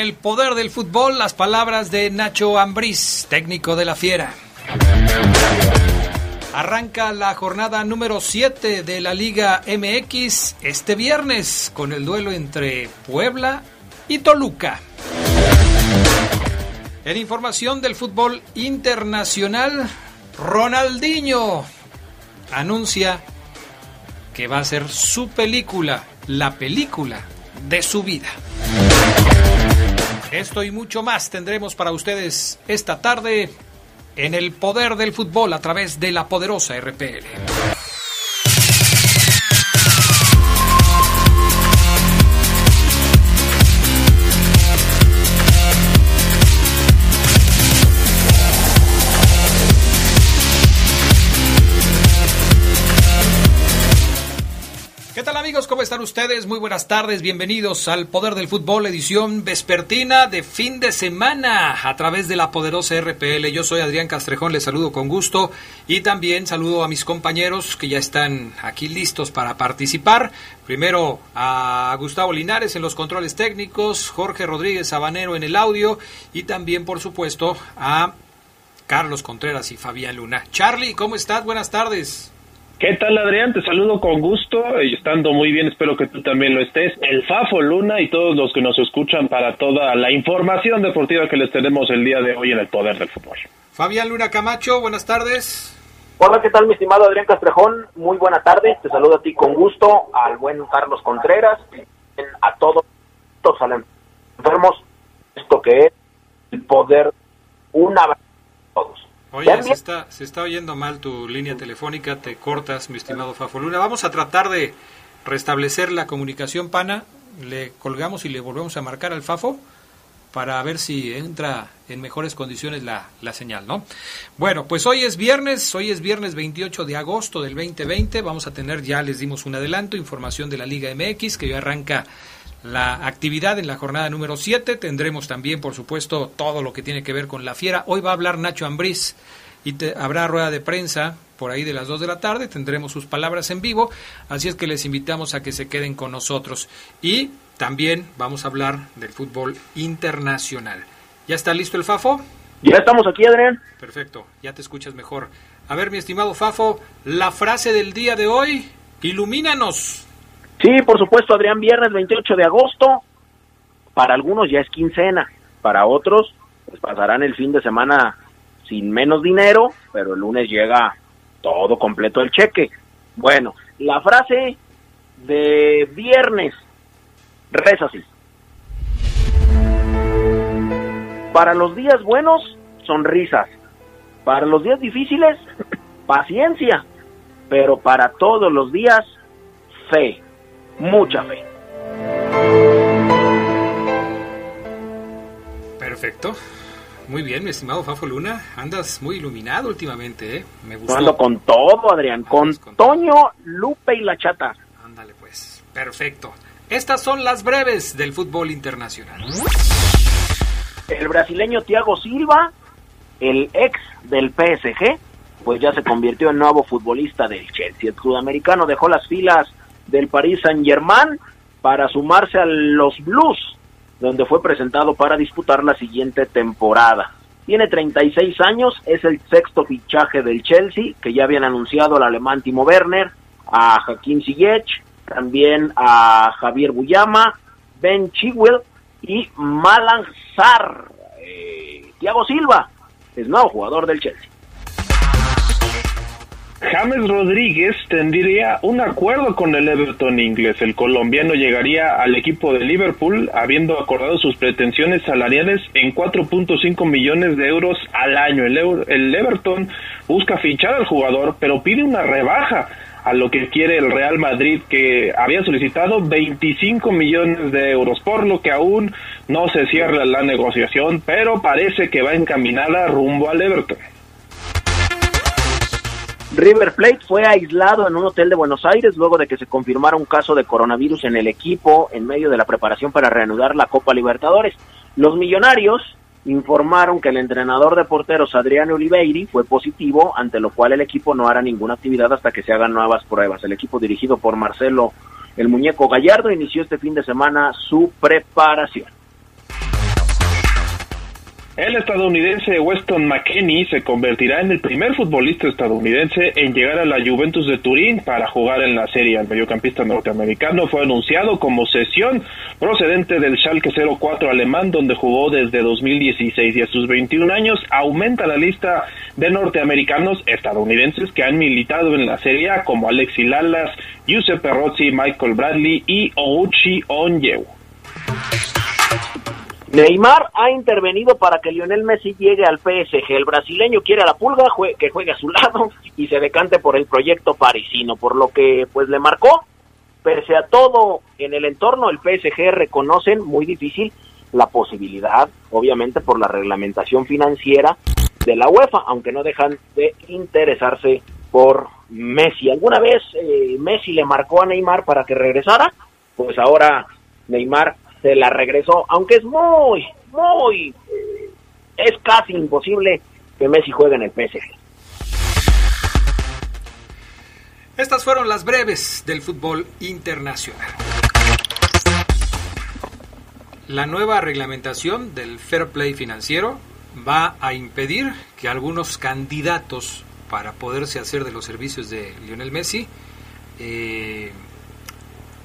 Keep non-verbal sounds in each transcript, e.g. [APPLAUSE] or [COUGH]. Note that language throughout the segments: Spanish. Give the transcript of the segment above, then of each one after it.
El poder del fútbol, las palabras de Nacho Ambriz, técnico de la Fiera. Arranca la jornada número 7 de la Liga MX este viernes con el duelo entre Puebla y Toluca. En información del fútbol internacional, Ronaldinho anuncia que va a ser su película, la película de su vida. Esto y mucho más tendremos para ustedes esta tarde en el poder del fútbol a través de la poderosa RPL. ¿Qué tal amigos? ¿Cómo están ustedes? Muy buenas tardes, bienvenidos al Poder del Fútbol, edición vespertina de fin de semana a través de la poderosa RPL. Yo soy Adrián Castrejón, les saludo con gusto y también saludo a mis compañeros que ya están aquí listos para participar. Primero a Gustavo Linares en los controles técnicos, Jorge Rodríguez Sabanero en el audio y también por supuesto a Carlos Contreras y Fabián Luna. Charlie, ¿cómo estás? Buenas tardes. ¿Qué tal, Adrián? Te saludo con gusto y estando muy bien, espero que tú también lo estés. El Fafo Luna y todos los que nos escuchan para toda la información deportiva que les tenemos el día de hoy en el Poder del Fútbol. Fabián Luna Camacho, buenas tardes. Hola, ¿qué tal, mi estimado Adrián Castrejón? Muy buena tarde, te saludo a ti con gusto, al buen Carlos Contreras, a todos, los enfermos, esto que es el poder, una. Oye, se está, se está oyendo mal tu línea telefónica, te cortas, mi estimado Fafo Luna. Vamos a tratar de restablecer la comunicación, pana. Le colgamos y le volvemos a marcar al Fafo para ver si entra en mejores condiciones la, la señal, ¿no? Bueno, pues hoy es viernes, hoy es viernes 28 de agosto del 2020. Vamos a tener, ya les dimos un adelanto, información de la Liga MX, que ya arranca la actividad en la jornada número 7. Tendremos también, por supuesto, todo lo que tiene que ver con la fiera. Hoy va a hablar Nacho Ambriz y te, habrá rueda de prensa por ahí de las 2 de la tarde. Tendremos sus palabras en vivo. Así es que les invitamos a que se queden con nosotros. Y también vamos a hablar del fútbol internacional. ¿Ya está listo el Fafo? Ya estamos aquí, Adrián. Perfecto, ya te escuchas mejor. A ver, mi estimado Fafo, la frase del día de hoy, ilumínanos. Sí, por supuesto, Adrián, viernes 28 de agosto. Para algunos ya es quincena, para otros pues pasarán el fin de semana sin menos dinero, pero el lunes llega todo completo el cheque. Bueno, la frase de viernes reza así. Para los días buenos, sonrisas. Para los días difíciles, [CLEARS THROAT] paciencia. Pero para todos los días, fe mucha fe. Perfecto. Muy bien, mi estimado Fafo Luna. Andas muy iluminado últimamente, ¿eh? Me gustó. Ando con todo, Adrián. Con, con Toño, Lupe y la chata. Ándale, pues. Perfecto. Estas son las breves del fútbol internacional. El brasileño Thiago Silva, el ex del PSG, pues ya se convirtió en nuevo futbolista del Chelsea. El sudamericano dejó las filas del Paris Saint-Germain para sumarse a los Blues, donde fue presentado para disputar la siguiente temporada. Tiene 36 años, es el sexto fichaje del Chelsea, que ya habían anunciado al alemán Timo Werner, a Hakim Ziyech, también a Javier Buyama, Ben Chilwell y Malang Sarr. Eh, Silva es nuevo jugador del Chelsea. James Rodríguez tendría un acuerdo con el Everton inglés. El colombiano llegaría al equipo de Liverpool habiendo acordado sus pretensiones salariales en 4.5 millones de euros al año. El, el, Everton busca fichar al jugador, pero pide una rebaja a lo que quiere el Real Madrid, que había solicitado 25 millones de euros, por lo que aún no se cierra la negociación, pero parece que va encaminada rumbo al Everton. River Plate fue aislado en un hotel de Buenos Aires luego de que se confirmara un caso de coronavirus en el equipo en medio de la preparación para reanudar la Copa Libertadores. Los millonarios informaron que el entrenador de porteros Adriano Oliveira fue positivo, ante lo cual el equipo no hará ninguna actividad hasta que se hagan nuevas pruebas. El equipo dirigido por Marcelo el Muñeco Gallardo inició este fin de semana su preparación. El estadounidense Weston McKenney se convertirá en el primer futbolista estadounidense en llegar a la Juventus de Turín para jugar en la serie. El mediocampista norteamericano fue anunciado como sesión procedente del Schalke 04 alemán, donde jugó desde 2016 y a sus 21 años aumenta la lista de norteamericanos estadounidenses que han militado en la serie A, como Alexi Lalas, Giuseppe Rossi, Michael Bradley y Ouchi Onyewu. Neymar ha intervenido para que Lionel Messi llegue al PSG. El brasileño quiere a la pulga que juegue a su [LAUGHS] lado y se decante por el proyecto parisino, por lo que pues le marcó. Pese a todo en el entorno, el PSG reconocen muy difícil la posibilidad, obviamente por la reglamentación financiera de la UEFA, aunque no dejan de interesarse por Messi. ¿Alguna vez eh, Messi le marcó a Neymar para que regresara? Pues ahora Neymar se la regresó, aunque es muy, muy, es casi imposible que Messi juegue en el PSG. Estas fueron las breves del fútbol internacional. La nueva reglamentación del fair play financiero va a impedir que algunos candidatos para poderse hacer de los servicios de Lionel Messi eh,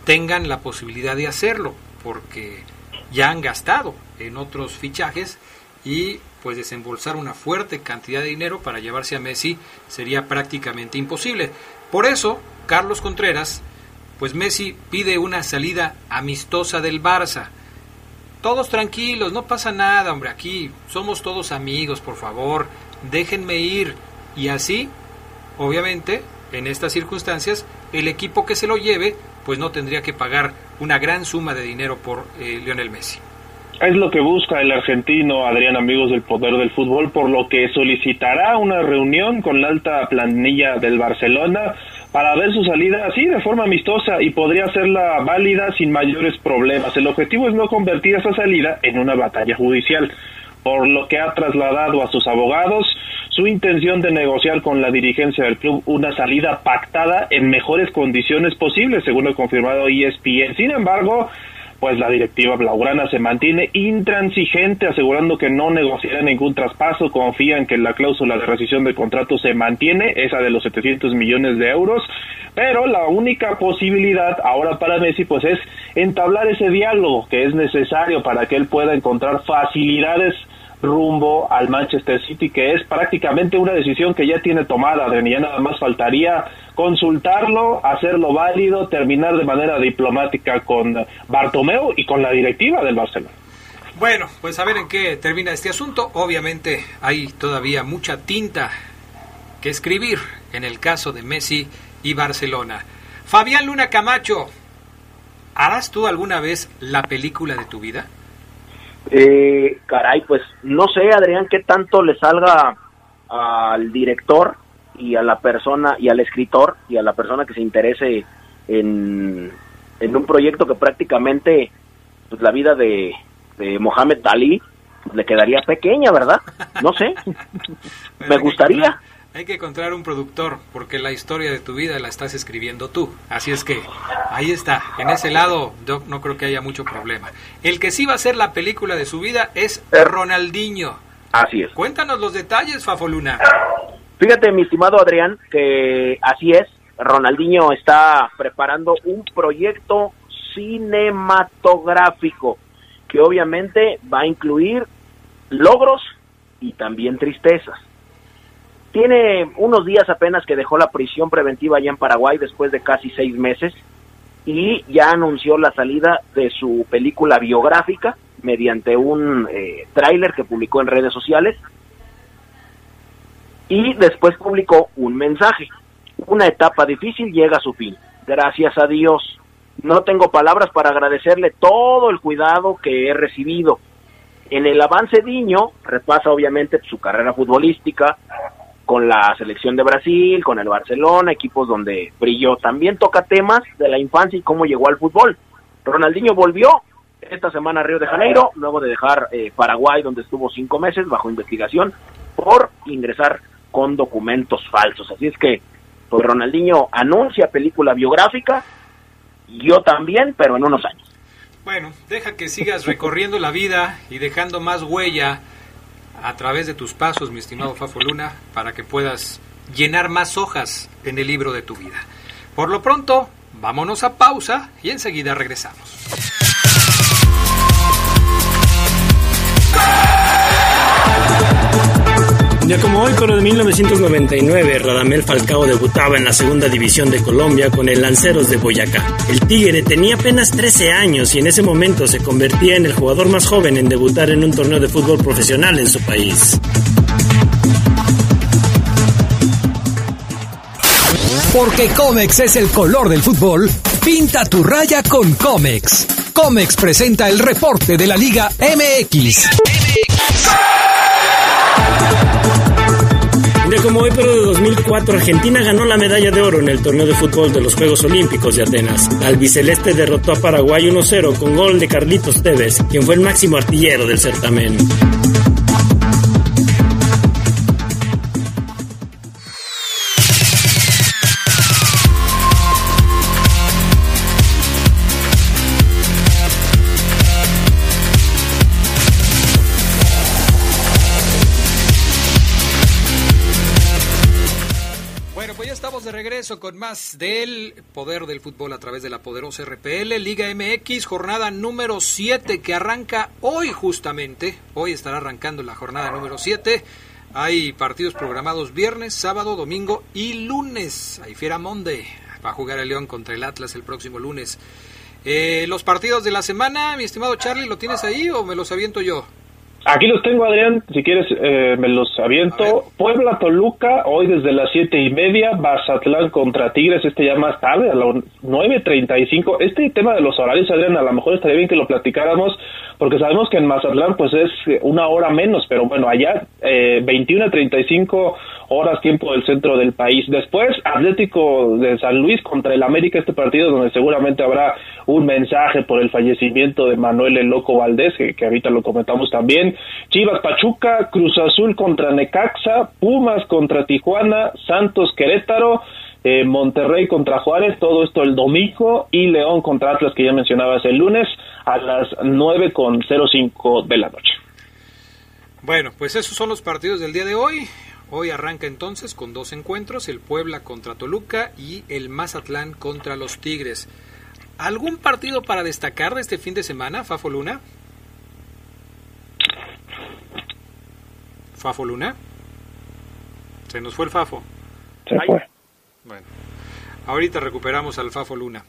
tengan la posibilidad de hacerlo porque ya han gastado en otros fichajes y pues desembolsar una fuerte cantidad de dinero para llevarse a Messi sería prácticamente imposible. Por eso, Carlos Contreras, pues Messi pide una salida amistosa del Barça. Todos tranquilos, no pasa nada, hombre, aquí somos todos amigos, por favor, déjenme ir. Y así, obviamente, en estas circunstancias, el equipo que se lo lleve pues no tendría que pagar una gran suma de dinero por eh, Lionel Messi. Es lo que busca el argentino Adrián Amigos del Poder del Fútbol, por lo que solicitará una reunión con la alta planilla del Barcelona para ver su salida así de forma amistosa y podría hacerla válida sin mayores problemas. El objetivo es no convertir esa salida en una batalla judicial, por lo que ha trasladado a sus abogados su intención de negociar con la dirigencia del club una salida pactada en mejores condiciones posibles, según ha confirmado ESPN. Sin embargo, pues la directiva blaugrana se mantiene intransigente, asegurando que no negociará ningún traspaso, confía en que la cláusula de rescisión de contrato se mantiene, esa de los 700 millones de euros, pero la única posibilidad ahora para Messi pues es entablar ese diálogo que es necesario para que él pueda encontrar facilidades rumbo al Manchester City, que es prácticamente una decisión que ya tiene tomada, Adrián, ya nada más faltaría consultarlo, hacerlo válido, terminar de manera diplomática con Bartomeu y con la directiva del Barcelona. Bueno, pues a ver en qué termina este asunto. Obviamente hay todavía mucha tinta que escribir en el caso de Messi y Barcelona. Fabián Luna Camacho, ¿harás tú alguna vez la película de tu vida? Eh, caray, pues no sé, Adrián, qué tanto le salga al director y a la persona y al escritor y a la persona que se interese en, en un proyecto que prácticamente pues, la vida de, de Mohamed Ali le quedaría pequeña, ¿verdad? No sé. [LAUGHS] Me gustaría. Hay que encontrar un productor porque la historia de tu vida la estás escribiendo tú. Así es que ahí está. En ese lado yo no creo que haya mucho problema. El que sí va a ser la película de su vida es Ronaldinho. Así es. Cuéntanos los detalles, Fafoluna. Fíjate, mi estimado Adrián, que así es. Ronaldinho está preparando un proyecto cinematográfico que obviamente va a incluir logros y también tristezas. Tiene unos días apenas que dejó la prisión preventiva allá en Paraguay después de casi seis meses y ya anunció la salida de su película biográfica mediante un eh, tráiler que publicó en redes sociales. y después publicó un mensaje. Una etapa difícil llega a su fin. Gracias a Dios. No tengo palabras para agradecerle todo el cuidado que he recibido. En el avance Diño repasa obviamente su carrera futbolística con la selección de Brasil, con el Barcelona, equipos donde brilló. También toca temas de la infancia y cómo llegó al fútbol. Ronaldinho volvió esta semana a Río de Janeiro, luego de dejar eh, Paraguay, donde estuvo cinco meses bajo investigación por ingresar con documentos falsos. Así es que, pues Ronaldinho anuncia película biográfica, yo también, pero en unos años. Bueno, deja que sigas recorriendo la vida y dejando más huella a través de tus pasos, mi estimado Fafo Luna, para que puedas llenar más hojas en el libro de tu vida. Por lo pronto, vámonos a pausa y enseguida regresamos. Ya como hoy, pero de 1999, Radamel Falcao debutaba en la segunda división de Colombia con el Lanceros de Boyacá. El Tigre tenía apenas 13 años y en ese momento se convertía en el jugador más joven en debutar en un torneo de fútbol profesional en su país. Porque Comex es el color del fútbol, pinta tu raya con Comex. Comex presenta el reporte de la Liga MX. Como hoy, pero de 2004, Argentina ganó la medalla de oro en el torneo de fútbol de los Juegos Olímpicos de Atenas. Albiceleste derrotó a Paraguay 1-0 con gol de Carlitos Tevez, quien fue el máximo artillero del certamen. Con más del poder del fútbol a través de la poderosa RPL, Liga MX, jornada número 7 que arranca hoy justamente. Hoy estará arrancando la jornada número 7. Hay partidos programados viernes, sábado, domingo y lunes. Hay Fiera Monde. Va a jugar el León contra el Atlas el próximo lunes. Eh, los partidos de la semana, mi estimado Charlie, ¿lo tienes ahí o me los aviento yo? Aquí los tengo, Adrián. Si quieres, eh, me los aviento. Puebla, Toluca, hoy desde las siete y media. Bazatlán contra Tigres, este ya más tarde, a las 9.35. Este tema de los horarios, Adrián, a lo mejor estaría bien que lo platicáramos, porque sabemos que en Mazatlán, pues es una hora menos, pero bueno, allá eh, 21 a 35 horas tiempo del centro del país. Después, Atlético de San Luis contra el América, este partido donde seguramente habrá un mensaje por el fallecimiento de Manuel el Loco Valdés, que, ahorita lo comentamos también. Chivas Pachuca, Cruz Azul contra Necaxa, Pumas contra Tijuana, Santos Querétaro. Eh, Monterrey contra Juárez, todo esto el domingo, y León contra Atlas, que ya mencionabas el lunes, a las nueve con cinco de la noche. Bueno, pues esos son los partidos del día de hoy. Hoy arranca entonces con dos encuentros, el Puebla contra Toluca y el Mazatlán contra los Tigres. ¿Algún partido para destacar de este fin de semana, Fafo Luna? Fafo Luna. Se nos fue el Fafo. Se fue. Bueno, ahorita recuperamos al Fafo Luna.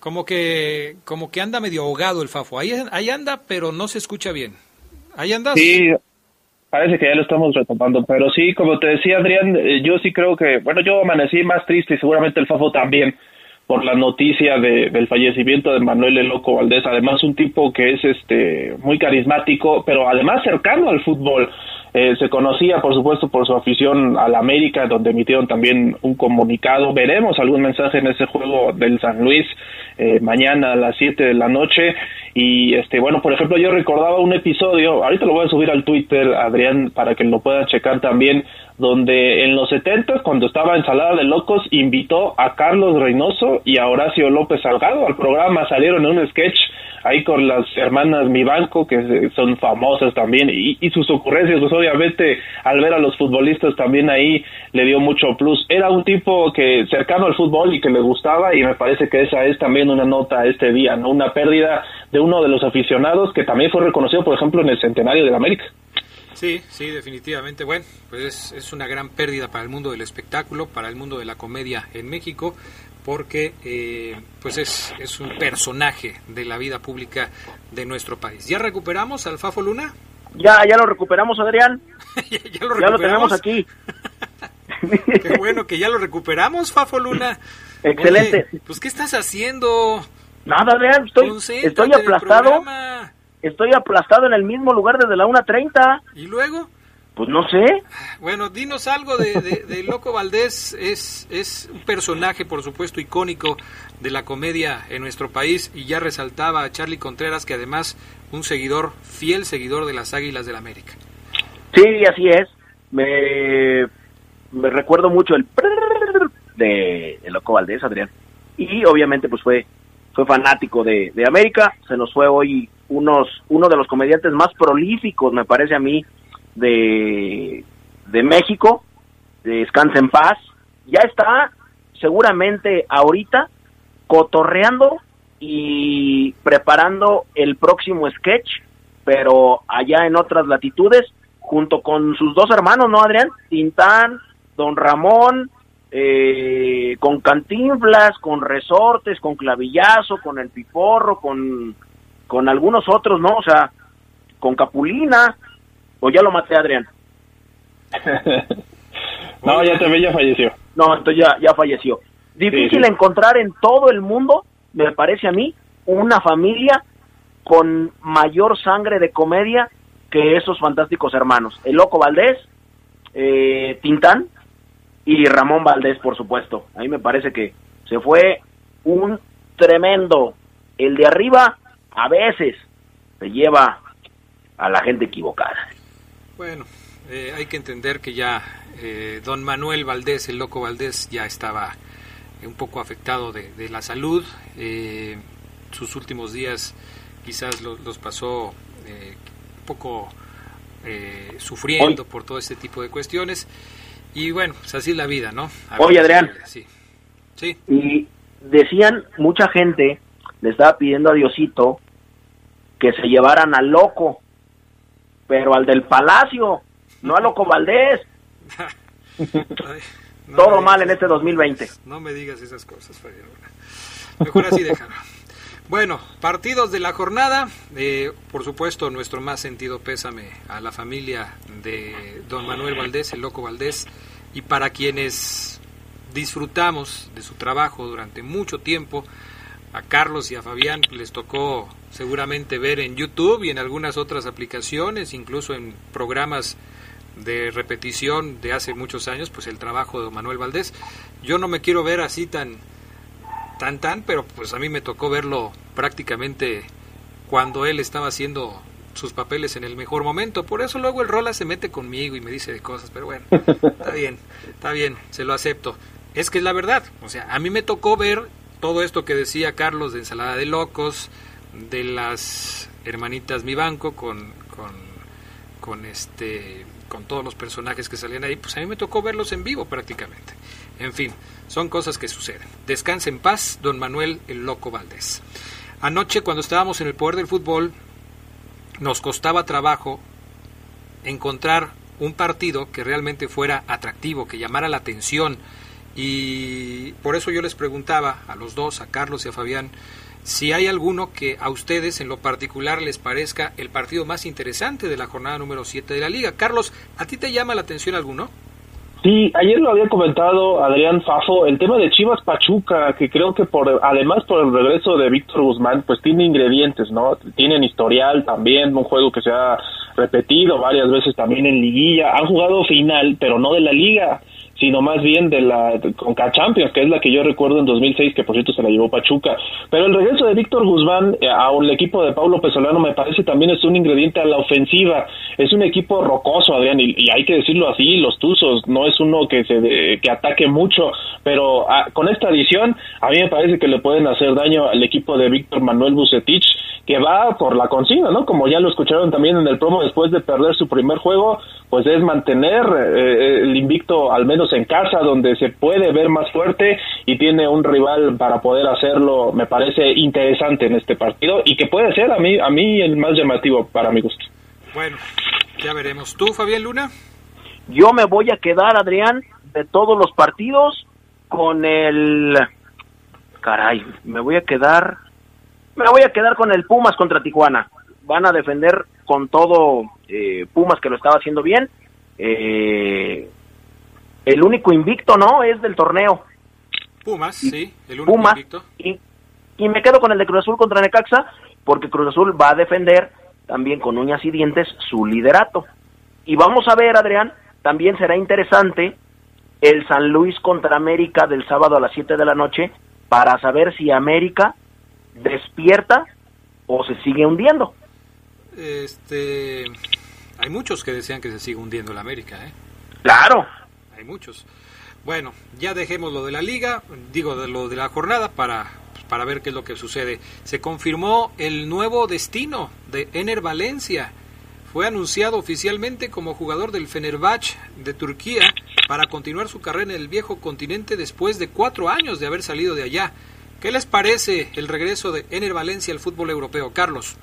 Como que, como que anda medio ahogado el Fafo. Ahí, ahí anda, pero no se escucha bien. Ahí andas. Sí, Parece que ya lo estamos retomando, pero sí, como te decía Adrián, eh, yo sí creo que, bueno, yo amanecí más triste y seguramente el Fafo también por la noticia de, del fallecimiento de Manuel El Loco Valdés, además un tipo que es este muy carismático, pero además cercano al fútbol. Eh, se conocía, por supuesto, por su afición al América, donde emitieron también un comunicado. Veremos algún mensaje en ese juego del San Luis eh, mañana a las 7 de la noche. Y, este bueno, por ejemplo, yo recordaba un episodio, ahorita lo voy a subir al Twitter, Adrián, para que lo puedan checar también, donde en los 70, cuando estaba Ensalada de Locos, invitó a Carlos Reynoso y a Horacio López Salgado al programa, salieron en un sketch ahí con las hermanas Mi Banco, que son famosas también, y, sus ocurrencias, pues obviamente al ver a los futbolistas también ahí le dio mucho plus. Era un tipo que cercano al fútbol y que le gustaba, y me parece que esa es también una nota este día, ¿no? Una pérdida de uno de los aficionados que también fue reconocido, por ejemplo, en el Centenario de la América. Sí, sí, definitivamente. Bueno, pues es, es, una gran pérdida para el mundo del espectáculo, para el mundo de la comedia en México, porque eh, pues es, es un personaje de la vida pública de nuestro país. ¿Ya recuperamos al Fafo Luna? Ya, ya lo recuperamos, Adrián. [LAUGHS] ya, lo ya lo tenemos aquí. [LAUGHS] Qué bueno que ya lo recuperamos, Fafo Luna. [LAUGHS] Excelente. Oye, pues, ¿qué estás haciendo? Nada, vean, estoy, estoy aplastado. Estoy aplastado en el mismo lugar desde la 1.30. ¿Y luego? Pues no sé. Bueno, dinos algo de, de, Loco Valdés. Es, es un personaje, por supuesto, icónico de la comedia en nuestro país. Y ya resaltaba a Charlie Contreras, que además un seguidor, fiel seguidor de las Águilas del América. Sí, así es. Me, me recuerdo mucho el de, de Loco Valdés, Adrián. Y obviamente, pues fue, fue fanático de, de América. Se nos fue hoy unos, uno de los comediantes más prolíficos, me parece a mí, de, de México, de Descansa en Paz, ya está seguramente ahorita cotorreando y preparando el próximo sketch, pero allá en otras latitudes, junto con sus dos hermanos, ¿no, Adrián? Tintán, Don Ramón, eh, con Cantinflas, con Resortes, con Clavillazo, con El Piporro, con, con algunos otros, ¿no? O sea, con Capulina, ¿O ya lo maté, Adrián? [LAUGHS] no, ya también ya falleció. No, entonces ya, ya falleció. Difícil encontrar en todo el mundo, me parece a mí, una familia con mayor sangre de comedia que esos fantásticos hermanos. El Loco Valdés, eh, Tintán y Ramón Valdés, por supuesto. A mí me parece que se fue un tremendo. El de arriba a veces se lleva a la gente equivocada. Bueno, eh, hay que entender que ya eh, don Manuel Valdés, el loco Valdés, ya estaba un poco afectado de, la salud. Eh, sus últimos días quizás los, pasó un poco sufriendo por todo este tipo de cuestiones. Y bueno, pues así es la vida, ¿no? Oye, Adrián. Sí. sí. Y decían, mucha gente le estaba pidiendo a Diosito que se llevaran al loco pero al del Palacio, no a Loco Valdés. [LAUGHS] Todo mal en este 2020. No me digas esas cosas, Mejor así déjalo. Bueno, partidos de la jornada. Eh, por supuesto, nuestro más sentido pésame a la familia de don Manuel Valdés, el Loco Valdés, y para quienes disfrutamos de su trabajo durante mucho tiempo, a Carlos y a Fabián les tocó seguramente ver en YouTube y en algunas otras aplicaciones, incluso en programas de repetición de hace muchos años, pues el trabajo de Manuel Valdés. Yo no me quiero ver así tan tan tan, pero pues a mí me tocó verlo prácticamente cuando él estaba haciendo sus papeles en el mejor momento. Por eso luego el Rola se mete conmigo y me dice de cosas, pero bueno, [LAUGHS] está bien, está bien, se lo acepto. Es que es la verdad, o sea, a mí me tocó ver todo esto que decía Carlos de ensalada de locos, de las hermanitas Mi Banco con, con, este con todos los personajes que salían ahí, pues a mí me tocó verlos en vivo prácticamente. En fin, son cosas que suceden. Descanse en paz, don Manuel el Loco Valdés. Anoche cuando estábamos en el poder del fútbol, nos costaba trabajo encontrar un partido que realmente fuera atractivo, que llamara la atención. Y por eso yo les preguntaba a los dos, a Carlos y a Fabián, si hay alguno que a ustedes en lo particular les parezca el partido más interesante de la jornada número 7 de la liga. Carlos, ¿a ti te llama la atención alguno? Sí, ayer lo había comentado Adrián Fafo, el tema de Chivas Pachuca, que creo que por además por el regreso de Víctor Guzmán, pues tiene ingredientes, ¿no? Tienen historial también, un juego que se ha repetido varias veces también en liguilla, han jugado final, pero no de la liga sino más bien de la Conca Champions, que es la que yo recuerdo en 2006, que por cierto se la llevó Pachuca. Pero el regreso de Víctor Guzmán eh, a un equipo de Paulo Pesolano me parece también es un ingrediente a la ofensiva. Es un equipo rocoso, Adrián, y, hay que decirlo así, los Tuzos, no es uno que se que ataque mucho, pero ah, con esta adición a mí me parece que le pueden hacer daño al equipo de Víctor Manuel Bucetich, que va por la consigna, ¿no? Como ya lo escucharon también en el promo después de perder su primer juego, pues es mantener eh, el invicto al menos en casa, donde se puede ver más fuerte y tiene un rival para poder hacerlo, me parece interesante en este partido y que puede ser a mí, a mí el más llamativo para mi gusto. Bueno, ya veremos. ¿Tú, Fabián Luna? Yo me voy a quedar, Adrián, de todos los partidos con el... Caray, me voy a quedar... Me voy a quedar con el Pumas contra Tijuana. Van a defender con todo eh, Pumas que lo estaba haciendo bien eh, el único invicto, ¿no? Es del torneo. Pumas, sí, el único Pumas. invicto. Y, y me quedo con el de Cruz Azul contra Necaxa, porque Cruz Azul va a defender también con uñas y dientes su liderato. Y vamos a ver, Adrián, también será interesante el San Luis contra América del sábado a las 7 de la noche para saber si América despierta o se sigue hundiendo. Este, hay muchos que desean que se siga hundiendo la América, ¿eh? Claro, Muchos. Bueno, ya dejemos lo de la liga, digo de lo de la jornada para para ver qué es lo que sucede. Se confirmó el nuevo destino de Ener Valencia. Fue anunciado oficialmente como jugador del Fenerbahce de Turquía para continuar su carrera en el viejo continente después de cuatro años de haber salido de allá. ¿Qué les parece el regreso de Ener Valencia al fútbol europeo, Carlos?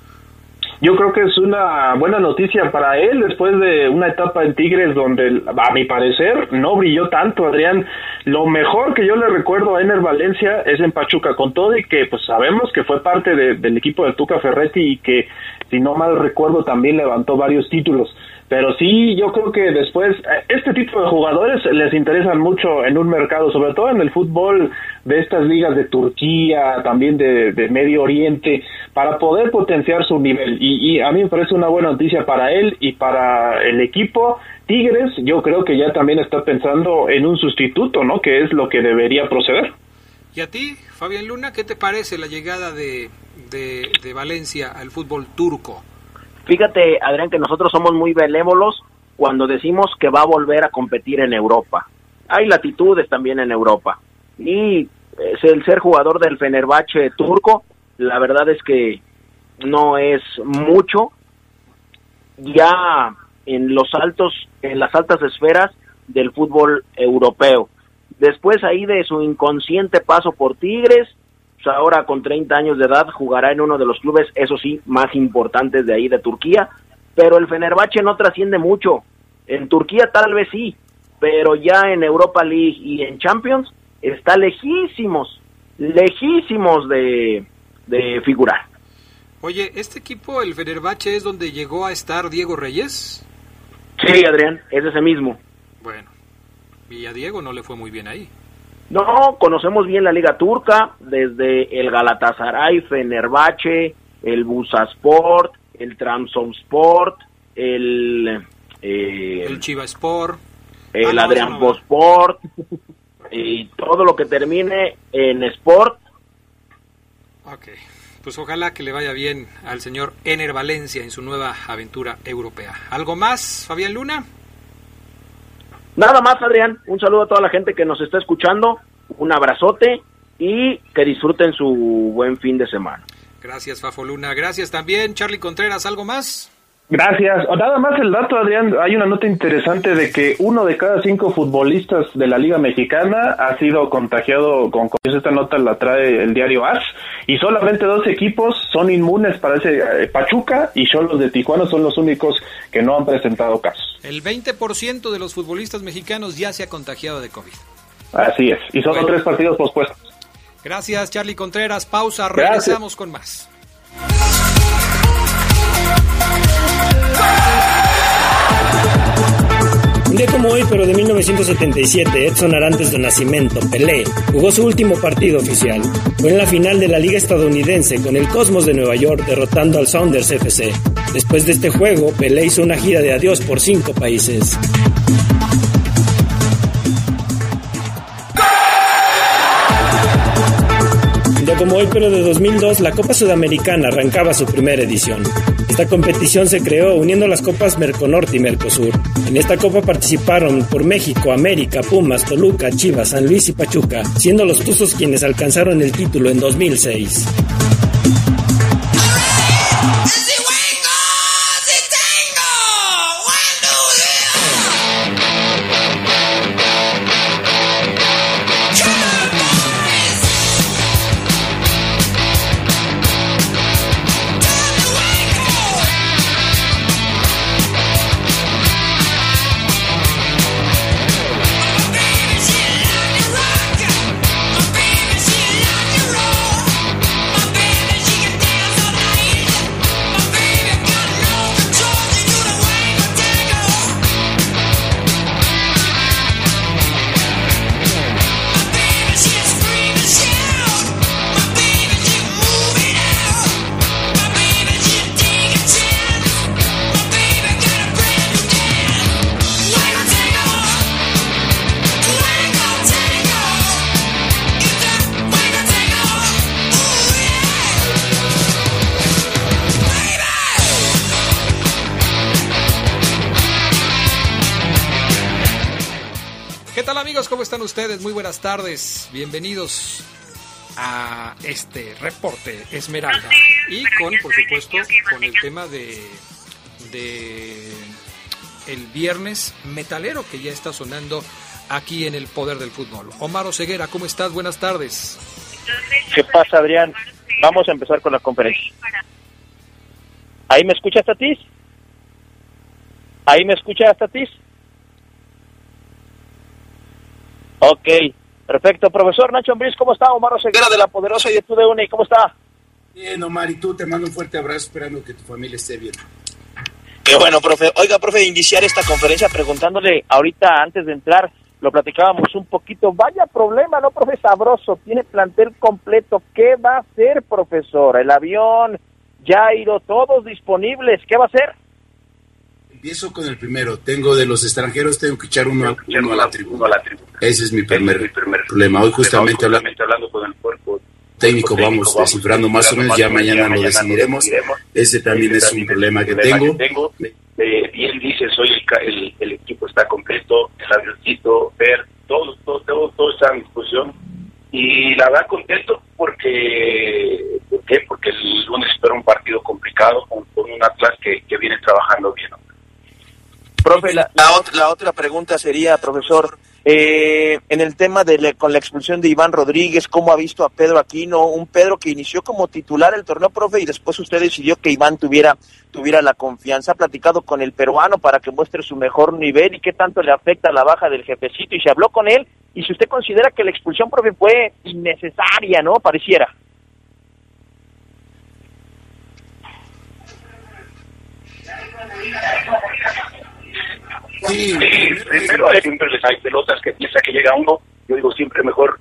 Yo creo que es una buena noticia para él después de una etapa en Tigres donde, a mi parecer, no brilló tanto, Adrián. Lo mejor que yo le recuerdo a Ener Valencia es en Pachuca, con todo y que pues sabemos que fue parte de- del equipo del Tuca Ferretti y que, si no mal recuerdo, también levantó varios títulos. Pero sí, yo creo que después, eh, este tipo de jugadores les interesan mucho en un mercado, sobre todo en el fútbol de estas ligas de Turquía, también de, Medio Oriente, para poder potenciar su nivel. Y, y a mí me parece una buena noticia para él y para el equipo. Tigres, yo creo que ya también está pensando en un sustituto, ¿no? Que es lo que debería proceder. ¿Y a ti, Fabián Luna, qué te parece la llegada de, de Valencia al fútbol turco? Fíjate, Adrián, que nosotros somos muy benévolos cuando decimos que va a volver a competir en Europa. Hay latitudes también en Europa. Y es el ser jugador del Fenerbahce turco, la verdad es que no es mucho. Ya en los altos, en las altas esferas del fútbol europeo. Después ahí de su inconsciente paso por Tigres, pues ahora con 30 años de edad jugará en uno de los clubes, eso sí, más importantes de ahí de Turquía, pero el Fenerbahce no trasciende mucho. En Turquía tal vez sí, pero ya en Europa League y en Champions está lejísimos, lejísimos de, de figurar. Oye, ¿este equipo, el Fenerbahce, es donde llegó a estar Diego Reyes? Sí, Adrián, es ese mismo. Bueno, y a Diego no le fue muy bien ahí. No, conocemos bien la liga turca, desde el Galatasaray, Fenerbahce, el Busasport, el Trabzonspor, el eh, El Chiva Sport. el Ah, no, Adrian eso no. Y todo lo que termine en Sport. Ok, pues ojalá que le vaya bien al señor Ener Valencia en su nueva aventura europea. ¿Algo más, Fabián Luna? Nada más, Adrián, un saludo a toda la gente que nos está escuchando, un abrazote y que disfruten su buen fin de semana. Gracias, Fafo Luna. Gracias también, Charlie Contreras. ¿Algo más? Gracias. Nada más el dato, Adrián. Hay una nota interesante de que uno de cada cinco futbolistas de la Liga Mexicana ha sido contagiado con COVID. Esta nota la trae el diario AS. Y solamente dos equipos son inmunes para ese eh, Pachuca y Cholos de Tijuana son los únicos que no han presentado casos. El 20% de los futbolistas mexicanos ya se ha contagiado de COVID. Así es. Y solo Bueno. tres partidos pospuestos. Gracias, Charlie Contreras. Pausa, Gracias. regresamos con más. Un día como hoy, pero de 1977, Edson Arantes de Nacimiento, Pelé, jugó su último partido oficial. Fue en la final de la Liga Estadounidense con el Cosmos de Nueva York derrotando al Sounders FC. Después de este juego, Pelé hizo una gira de adiós por cinco países. Como hoy, pero de 2002, la Copa Sudamericana arrancaba su primera edición. Esta competición se creó uniendo las copas Merconorte y Mercosur. En esta copa participaron por México, América, Pumas, Toluca, Chivas, San Luis y Pachuca, siendo los Tuzos quienes alcanzaron el título en 2006. ¿Cómo están ustedes? Muy buenas tardes. Bienvenidos a este reporte Esmeralda. Y con, por supuesto, con el tema de, de el viernes metalero que ya está sonando aquí en el Poder del Fútbol. Omar Oseguera, ¿cómo estás? Buenas tardes. ¿Qué pasa, Adrián? Vamos a empezar con la conferencia. ¿Ahí me escuchas, Tatis? ¿Ahí me escuchas, Tatis? Ok, perfecto. Profesor Nacho Ambriz, ¿cómo está? Omar Oseguera de La Poderosa y de TUDN, ¿cómo está? Bien, Omar, y tú te mando un fuerte abrazo esperando que tu familia esté bien. Qué bueno, profe. Oiga, profe, iniciar esta conferencia preguntándole ahorita antes de entrar, lo platicábamos un poquito. Vaya problema, ¿no, profe? Sabroso. Tiene plantel completo. ¿Qué va a hacer, profesor? El avión, Jairo, todos disponibles. ¿Qué va a hacer? Empiezo con el primero. Tengo de los extranjeros, tengo que echar uno, uno a, la tribuna. Ese es mi primer, problema. Hoy justamente, hablando, con el cuerpo técnico vamos descifrando más o menos, ya mañana lo decidiremos. Ese también es un problema que tengo. Eh, bien dices, hoy el, el, equipo está completo, el avioncito, ver, todo, todo, todo, todo está en disposición. Y la verdad contento porque. Porque el lunes espera un partido complicado con, con un Atlas que, que viene trabajando bien. La, otra, la otra pregunta sería, profesor, eh, en el tema de con la expulsión de Iván Rodríguez, ¿cómo ha visto a Pedro Aquino? Un Pedro que inició como titular el torneo, profe, y después usted decidió que Iván tuviera, tuviera la confianza. Ha platicado con el peruano para que muestre su mejor nivel y qué tanto le afecta la baja del jefecito. Y se habló con él. Y si usted considera que la expulsión, profe, fue innecesaria, ¿no? Pareciera. Sí, primero siempre les hay pelotas que piensa que llega uno, yo digo siempre mejor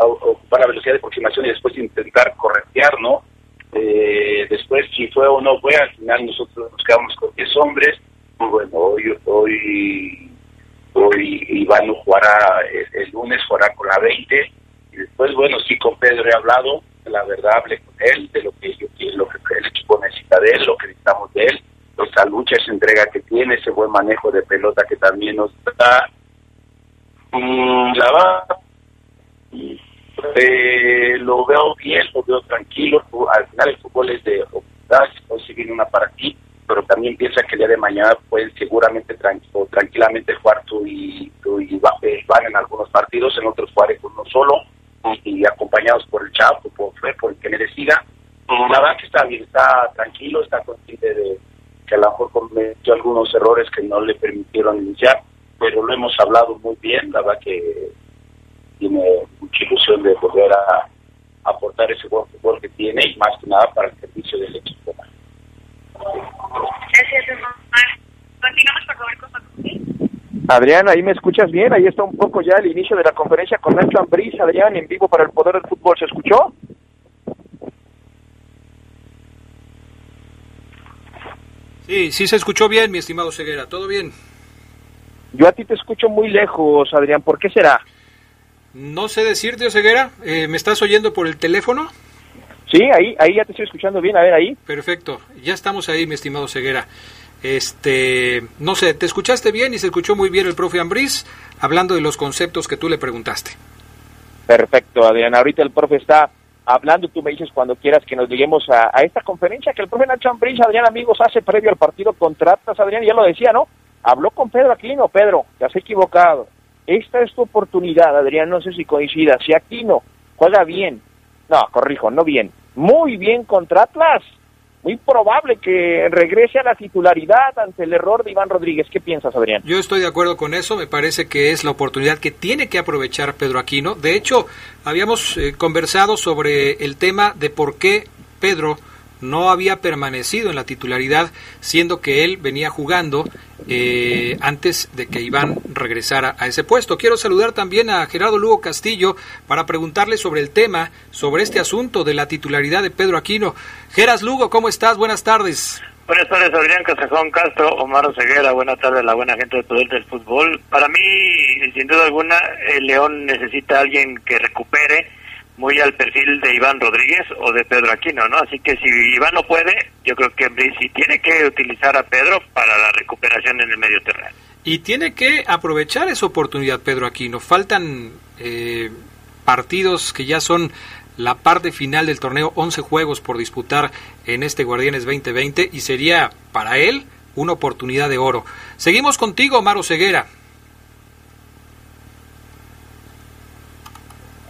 ocupar la velocidad de aproximación y después intentar corretear, ¿no? Eh, después si fue o no fue, al final nosotros nos quedamos con 10 hombres, bueno, hoy, hoy, hoy Iván jugará el, lunes, jugará con la 20, y después, bueno, sí con Pedro he hablado, la verdad hablé con él, de lo que yo lo que el equipo necesita de él, lo que necesitamos de él, esa lucha, esa entrega que tiene, ese buen manejo de pelota que también nos da. Mm, la va, eh, lo veo bien, lo veo tranquilo. Al final el fútbol es de viene una para ti, pero también piensa que el día de mañana pueden seguramente tranquilo, tranquilamente jugar tú y, tú y eh, van en algunos partidos, en otros jugar con uno solo y, acompañados por el Chapo, por, por el que me decida. La verdad que está bien, está tranquilo, está consciente de, que a lo mejor cometió algunos errores que no le permitieron iniciar, pero lo hemos hablado muy bien, la verdad que tiene mucha ilusión de volver a aportar ese buen fútbol que tiene y más que nada para el servicio del equipo. Gracias, Continuamos, por favor, con Adrián, ahí me escuchas bien, ahí está un poco ya el inicio de la conferencia con Nacho Ambriz, Adrián, en vivo para el Poder del Fútbol, ¿se escuchó? Sí, sí se escuchó bien, mi estimado Ceguera, ¿todo bien? Yo a ti te escucho muy lejos, Adrián, ¿por qué será? No sé decirte, Ceguera, eh, ¿me estás oyendo por el teléfono? Sí, ahí, ahí ya te estoy escuchando bien, a ver ahí. Perfecto, ya estamos ahí, mi estimado Ceguera. Este, no sé, ¿te escuchaste bien y se escuchó muy bien el profe Ambriz hablando de los conceptos que tú le preguntaste? Perfecto, Adrián. Ahorita el profe está hablando, tú me dices cuando quieras que nos lleguemos a, esta conferencia que el profe Nacho Adrián, amigos, hace previo al partido contra Atlas, Adrián, ya lo decía, ¿no? Habló con Pedro Aquino, Pedro, te has equivocado. Esta es tu oportunidad, Adrián, no sé si coincida. Si Aquino juega bien, no, corrijo, no bien, muy bien contra Atlas, muy probable que regrese a la titularidad ante el error de Iván Rodríguez. ¿Qué piensas, Adrián? Yo estoy de acuerdo con eso. Me parece que es la oportunidad que tiene que aprovechar Pedro Aquino. De hecho, habíamos eh, conversado sobre el tema de por qué Pedro no había permanecido en la titularidad, siendo que él venía jugando eh, antes de que Iván regresara a ese puesto. Quiero saludar también a Gerardo Lugo Castillo para preguntarle sobre el tema, sobre este asunto de la titularidad de Pedro Aquino. Geras Lugo, ¿cómo estás? Buenas tardes. Buenas tardes, Adrián Casajón Castro, Omar Ceguera, buenas tardes a la buena gente de Poder del Fútbol. Para mí, sin duda alguna, el León necesita a alguien que recupere muy al perfil de Iván Rodríguez o de Pedro Aquino, ¿no? Así que si Iván no puede, yo creo que sí tiene que utilizar a Pedro para la recuperación en el medio terreno. Y tiene que aprovechar esa oportunidad, Pedro Aquino. Faltan eh, partidos que ya son la parte final del torneo, 11 juegos por disputar en este Guardianes 2020 y sería para él una oportunidad de oro. Seguimos contigo, Maro Ceguera.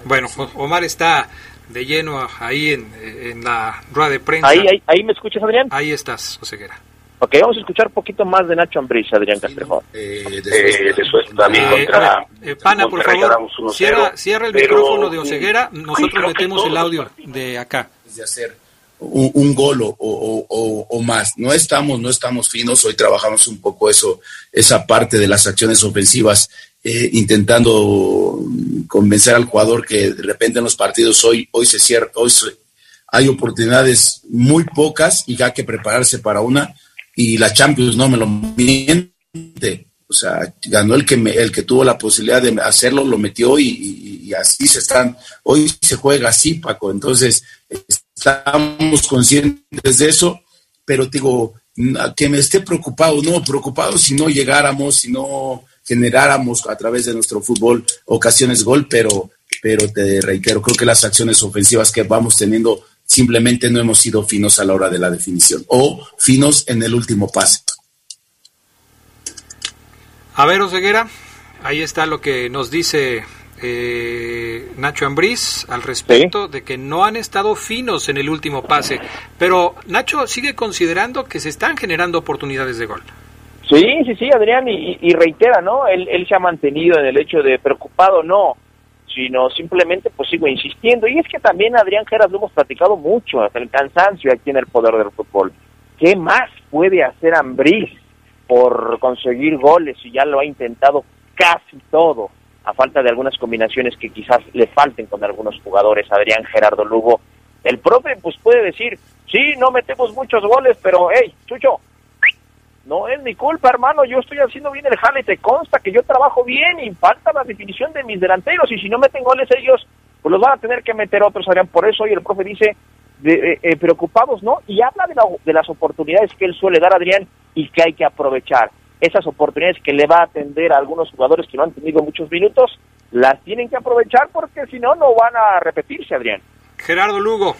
Bueno, Omar está de lleno ahí en, la rueda de prensa. Ahí, ahí, me escuchas, Adrián. Ahí estás, Oseguera. Ok, vamos a escuchar un poquito más de Nacho Ambriz, Adrián Castrejón. Eh, de, su, también eh, contra, eh, Pana, por favor, cierra, cierra el micrófono de Oseguera, nosotros metemos el audio de acá. De hacer un, un gol o, o, o, más. No estamos, no estamos finos, hoy trabajamos un poco eso, esa parte de las acciones ofensivas, eh, intentando convencer al jugador que de repente en los partidos hoy, hoy se cierra, hoy hay oportunidades muy pocas y hay que prepararse para una y la Champions no me lo miente. O sea, ganó el que, el que tuvo la posibilidad de hacerlo, lo metió y, así se están. Hoy se juega así, Paco. Entonces, estamos conscientes de eso, pero digo, que me esté preocupado, no, preocupado si no llegáramos, si no generáramos a través de nuestro fútbol ocasiones gol, pero, pero te reitero, creo que las acciones ofensivas que vamos teniendo simplemente no hemos sido finos a la hora de la definición o finos en el último pase. A ver, Oseguera, ahí está lo que nos dice eh, Nacho Ambriz al respecto de que no han estado finos en el último pase. Pero Nacho sigue considerando que se están generando oportunidades de gol. Sí, sí, sí, Adrián, y, reitera, ¿no? Él, él se ha mantenido en el hecho de preocupado, no sino simplemente pues sigo insistiendo. Y es que también Adrián Geras lo hemos platicado mucho, hasta el cansancio aquí en el poder del fútbol. ¿Qué más puede hacer Ambriz por conseguir goles si ya lo ha intentado casi todo, a falta de algunas combinaciones que quizás le falten con algunos jugadores, Adrián Gerardo Lugo? El profe pues puede decir, sí, no metemos muchos goles, pero hey, Chucho, no es mi culpa, hermano. Yo estoy haciendo bien el jale. Te consta que yo trabajo bien y falta la definición de mis delanteros. Y si no meten goles ellos, pues los van a tener que meter otros, Adrián. Por eso hoy el profe dice, de, eh, preocupados, ¿no? Y habla de, de las oportunidades que él suele dar, Adrián, y que hay que aprovechar. Esas oportunidades que le va a atender a algunos jugadores que no han tenido muchos minutos, las tienen que aprovechar porque si no, no van a repetirse, Adrián. Gerardo Lugo.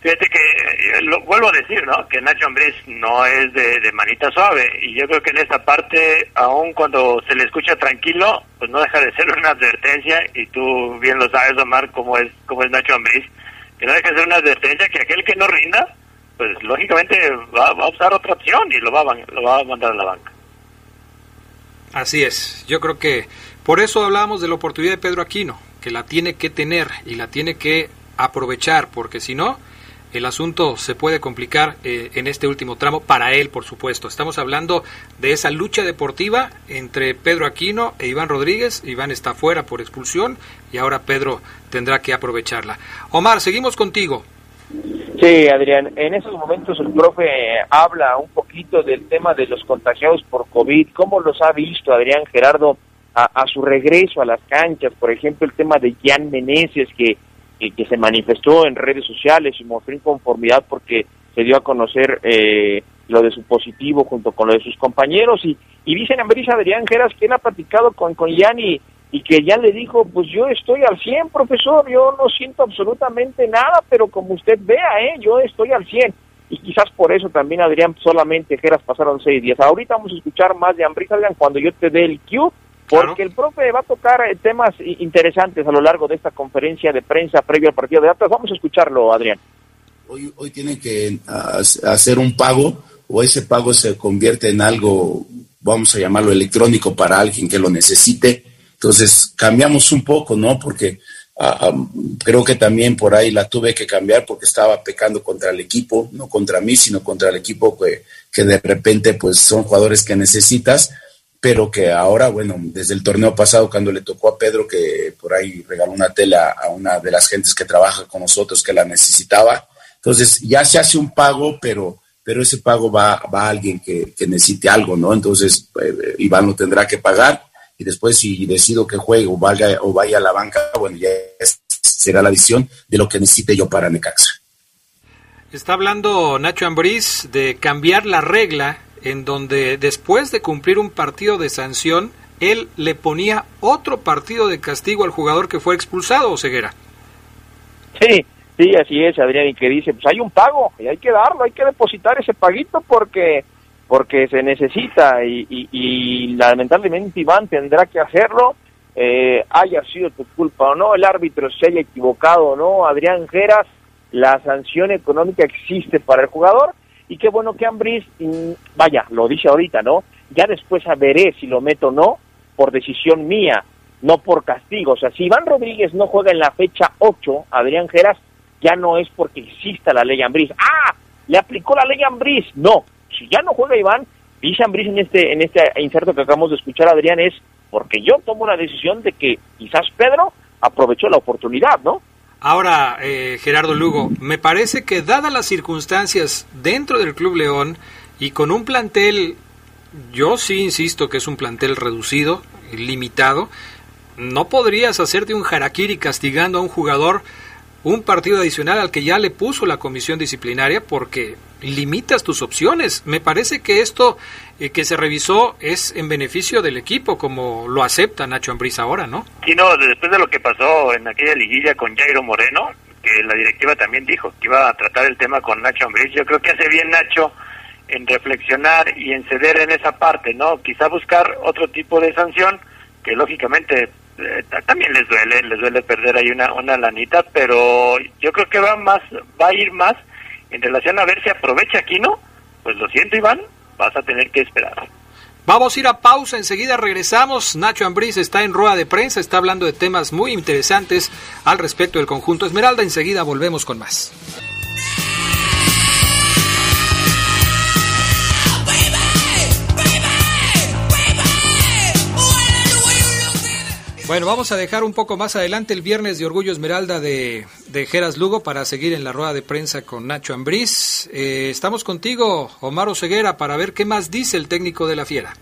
Fíjate que, eh, lo vuelvo a decir, ¿no? Que Nacho Ambriz no es de, manita suave. Y yo creo que en esta parte, aun cuando se le escucha tranquilo, pues no deja de ser una advertencia. Y tú bien lo sabes, Omar, cómo es, cómo es Nacho Ambriz. Que no deja de ser una advertencia que aquel que no rinda, pues lógicamente va, a usar otra opción y lo va, a, lo va a mandar a la banca. Así es. Yo creo que por eso hablábamos de la oportunidad de Pedro Aquino, que la tiene que tener y la tiene que aprovechar, porque si no el asunto se puede complicar eh, en este último tramo para él, por supuesto. Estamos hablando de esa lucha deportiva entre Pedro Aquino e Iván Rodríguez. Iván está fuera por expulsión y ahora Pedro tendrá que aprovecharla. Omar, seguimos contigo. Sí, Adrián, en esos momentos el profe habla un poquito del tema de los contagiados por COVID, cómo los ha visto Adrián Gerardo a, a su regreso a las canchas, por ejemplo el tema de Jan Meneses que que se manifestó en redes sociales y mostró inconformidad porque se dio a conocer eh, lo de su positivo junto con lo de sus compañeros y, y dicen Ambrisa Adrián Geras que él ha platicado con, con Yanni y que ya le dijo, pues yo estoy al 100, profesor, yo no siento absolutamente nada, pero como usted vea, ¿eh? yo estoy al 100. Y quizás por eso también, Adrián, solamente Geras pasaron seis días. Ahorita vamos a escuchar más de Ambrisa, Adrián, cuando yo te dé el cue porque el profe va a tocar eh, temas interesantes a lo largo de esta conferencia de prensa previo al partido de Atlas. Vamos a escucharlo, Adrián. Hoy, hoy tienen que hacer un pago o ese pago se convierte en algo, vamos a llamarlo electrónico para alguien que lo necesite. Entonces cambiamos un poco, ¿no? Porque ah, ah, creo que también por ahí la tuve que cambiar porque estaba pecando contra el equipo, no contra mí, sino contra el equipo que, que de repente pues son jugadores que necesitas pero que ahora, bueno, desde el torneo pasado, cuando le tocó a Pedro, que por ahí regaló una tela a una de las gentes que trabaja con nosotros que la necesitaba, entonces ya se hace un pago, pero, pero ese pago va, va a alguien que, necesite algo, ¿no? Entonces eh, Iván lo tendrá que pagar y después si decido que juegue o vaya, o vaya a la banca, bueno, ya será la visión de lo que necesite yo para Necaxa. Está hablando Nacho Ambriz de cambiar la regla en donde después de cumplir un partido de sanción, él le ponía otro partido de castigo al jugador que fue expulsado, Ceguera. Sí, sí, así es, Adrián, y que dice, pues hay un pago y hay que darlo, hay que depositar ese paguito porque porque se necesita y, y, lamentablemente Iván tendrá que hacerlo, eh, haya sido tu culpa o no, el árbitro se haya equivocado o no, Adrián Geras, la sanción económica existe para el jugador y qué bueno que Ambris, mm, vaya, lo dice ahorita, ¿no? Ya después veré si lo meto o no, por decisión mía, no por castigo. O sea, si Iván Rodríguez no juega en la fecha 8, Adrián Geras, ya no es porque exista la ley Ambris. ¡Ah! Le aplicó la ley Ambris. No, si ya no juega Iván, dice Ambris en este, en este inserto que acabamos de escuchar, Adrián, es porque yo tomo la decisión de que quizás Pedro aprovechó la oportunidad, ¿no? Ahora, eh, Gerardo Lugo, me parece que dadas las circunstancias dentro del Club León y con un plantel, yo sí insisto que es un plantel reducido, limitado, no podrías hacerte un harakiri castigando a un jugador un partido adicional al que ya le puso la comisión disciplinaria porque limitas tus opciones. Me parece que esto eh, que se revisó es en beneficio del equipo, como lo acepta Nacho Ambriz ahora, ¿no? Sí, no, después de lo que pasó en aquella liguilla con Jairo Moreno, que la directiva también dijo que iba a tratar el tema con Nacho Ambriz, yo creo que hace bien Nacho en reflexionar y en ceder en esa parte, ¿no? Quizá buscar otro tipo de sanción que lógicamente eh, también les duele, les duele perder ahí una, una lanita, pero yo creo que va más, va a ir más en relación a ver si aprovecha aquí, ¿no? Pues lo siento, Iván, vas a tener que esperar. Vamos a ir a pausa, enseguida regresamos. Nacho Ambriz está en rueda de prensa, está hablando de temas muy interesantes al respecto del conjunto Esmeralda. Enseguida volvemos con más. Bueno, vamos a dejar un poco más adelante el viernes de Orgullo Esmeralda de, de Geras Lugo para seguir en la rueda de prensa con Nacho Ambriz. Eh, estamos contigo, Omar Ceguera, para ver qué más dice el técnico de la Fiera.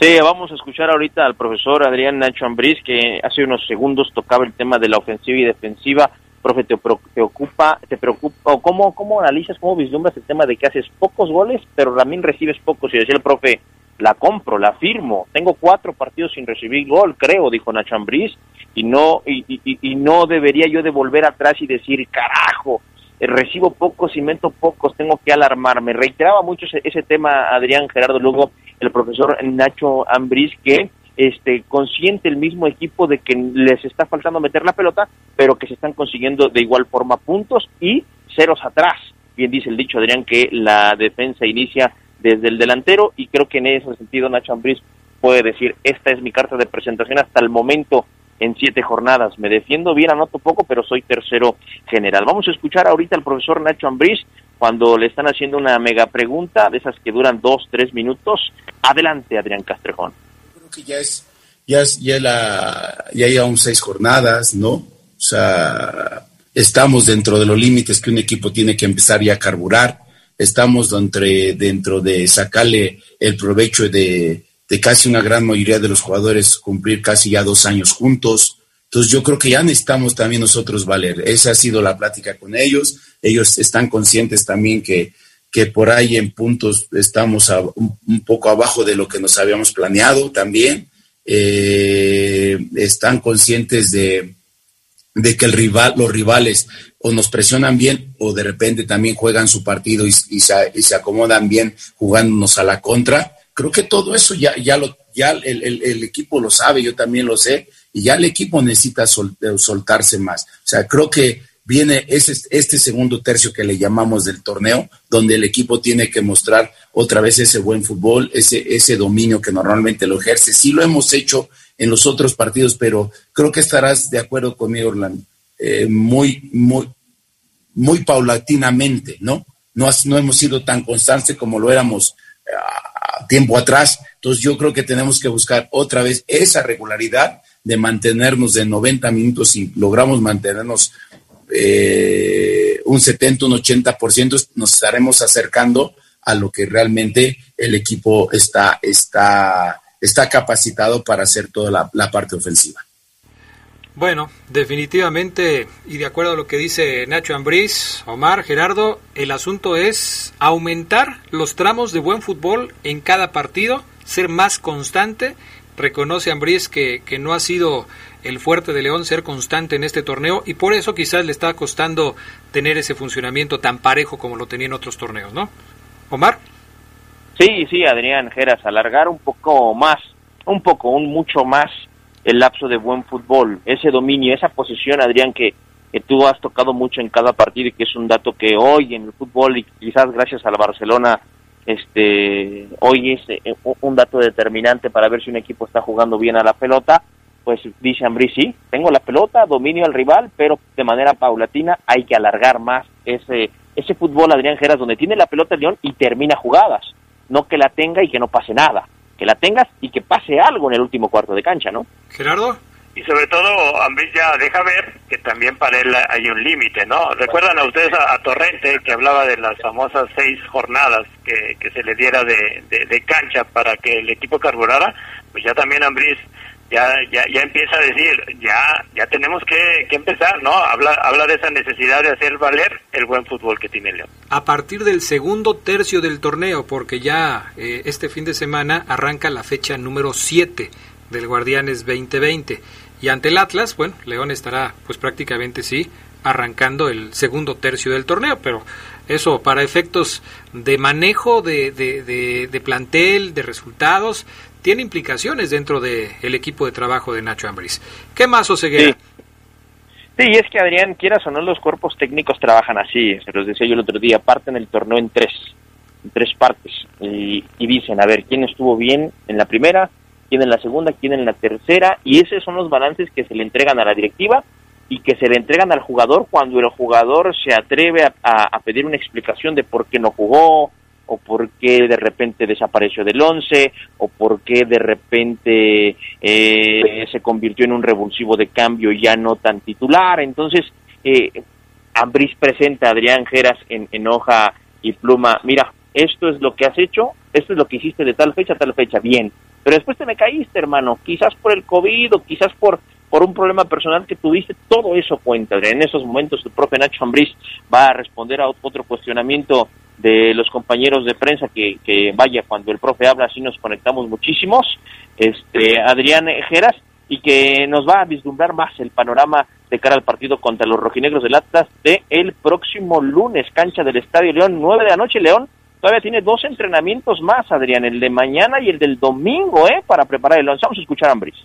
Sí, vamos a escuchar ahorita al profesor Adrián Nacho Ambriz, que hace unos segundos tocaba el tema de la ofensiva y defensiva. Profe, ¿te, preocupa, te preocupa, o cómo, cómo analizas, cómo vislumbras el tema de que haces pocos goles, pero también recibes pocos? Y decía el profe, la compro, la firmo. Tengo cuatro partidos sin recibir gol, creo, dijo Nacho Ambriz, y no, y, y, no debería yo de volver atrás y decir, carajo, eh, recibo pocos y meto pocos, tengo que alarmarme. Reiteraba mucho ese, tema Adrián Gerardo Lugo, el profesor Nacho Ambriz, que este consciente el mismo equipo de que les está faltando meter la pelota, pero que se están consiguiendo de igual forma puntos y ceros atrás. Bien dice el dicho Adrián que la defensa inicia desde el delantero y creo que en ese sentido Nacho Ambriz puede decir, esta es mi carta de presentación hasta el momento en siete jornadas. Me defiendo bien, anoto poco, pero soy tercero general. Vamos a escuchar ahorita al profesor Nacho Ambriz cuando le están haciendo una mega pregunta de esas que duran dos, tres minutos. Adelante, Adrián Castrejón. Creo que ya es, ya es, ya la, ya llevamos seis jornadas, ¿no? O sea, estamos dentro de los límites que un equipo tiene que empezar ya a carburar estamos dentro de sacarle el provecho de, casi una gran mayoría de los jugadores cumplir casi ya dos años juntos. Entonces yo creo que ya necesitamos también nosotros valer. Esa ha sido la plática con ellos. Ellos están conscientes también que, que por ahí en puntos estamos un, poco abajo de lo que nos habíamos planeado también. Eh, están conscientes de, de que el rival, los rivales o nos presionan bien o de repente también juegan su partido y, se, acomodan bien jugándonos a la contra. Creo que todo eso ya, ya, lo, ya el, equipo lo sabe, yo también lo sé, y ya el equipo necesita soltarse más. O sea, creo que viene ese, este segundo tercio que le llamamos del torneo, donde el equipo tiene que mostrar otra vez ese buen fútbol, ese, ese dominio que normalmente lo ejerce. Sí lo hemos hecho en los otros partidos, pero creo que estarás de acuerdo conmigo, Orlando eh, muy, muy, muy paulatinamente, ¿no? No, hemos sido tan constantes como lo éramos uh, tiempo atrás. Entonces yo creo que tenemos que buscar otra vez esa regularidad de mantenernos de 90 minutos y logramos mantenernos eh, un 70, un 80%, nos estaremos acercando a lo que realmente el equipo está, está, está capacitado para hacer toda la parte ofensiva. Bueno, definitivamente, y de acuerdo a lo que dice Nacho Ambriz, Omar, Gerardo, el asunto es aumentar los tramos de buen fútbol en cada partido, ser más constante. Reconoce Ambriz que, que no ha sido el fuerte de León ser constante en este torneo y por eso quizás le está costando tener ese funcionamiento tan parejo como lo tenía en otros torneos, ¿no? Omar. Sí, sí, Adrián Geras, alargar un poco más, un poco, un mucho más el lapso de buen fútbol, ese dominio, esa posición, Adrián, que, tú has tocado mucho en cada partido y que es un dato que hoy en el fútbol y quizás gracias al Barcelona, este, hoy es eh, un dato determinante para ver si un equipo está jugando bien a la pelota, pues dice Ambrí, sí, tengo la pelota, dominio al rival, pero de manera paulatina hay que alargar más ese, ese fútbol, Adrián Geras, donde tiene la pelota el León y termina jugadas, no que la tenga y que no pase nada que la tengas y que pase algo en el último cuarto de cancha, ¿no? Gerardo. Y sobre todo, Ambris ya deja ver que también para él hay un límite, ¿no? Recuerdan a ustedes a, Torrente que hablaba de las famosas seis jornadas que, que se le diera de, de, cancha para que el equipo carburara, pues ya también Ambris ya, ya, ya empieza a decir, ya, ya tenemos que, empezar, ¿no? Habla, habla de esa necesidad de hacer valer el buen fútbol que tiene León. A partir del segundo tercio del torneo, porque ya eh, este fin de semana arranca la fecha número 7 del Guardianes 2020. Y ante el Atlas, bueno, León estará pues prácticamente sí arrancando el segundo tercio del torneo, pero eso para efectos de manejo de, de, de plantel, de resultados, tiene implicaciones dentro del el equipo de trabajo de Nacho Ambriz. ¿Qué más, Oseguera? Sí. sí. es que Adrián, quieras o no, los cuerpos técnicos trabajan así. Se los decía yo el otro día, parten el torneo en tres, en tres partes. Y, y dicen, a ver, ¿quién estuvo bien en la primera? ¿Quién en la segunda? ¿Quién en la tercera? Y esos son los balances que se le entregan a la directiva y que se le entregan al jugador cuando el jugador se atreve a pedir una explicación de por qué no jugó, o por qué de repente desapareció del 11 o por qué de repente eh, se convirtió en un revulsivo de cambio ya no tan titular. Entonces, eh, Ambris presenta a Adrián Geras en, en hoja y pluma, mira, esto es lo que has hecho, esto es lo que hiciste de tal fecha a tal fecha, bien, pero después te me caíste, hermano, quizás por el COVID o quizás por por un problema personal que tuviste, todo eso cuenta. En esos momentos el profe Nacho Ambriz va a responder a otro cuestionamiento de los compañeros de prensa que, que vaya cuando el profe habla así nos conectamos muchísimos. Este Adrián Geras y que nos va a vislumbrar más el panorama de cara al partido contra los rojinegros del Atlas de el próximo lunes cancha del Estadio León 9 de la noche. León todavía tiene dos entrenamientos más Adrián el de mañana y el del domingo eh para preparar el vamos a escuchar a Ambris.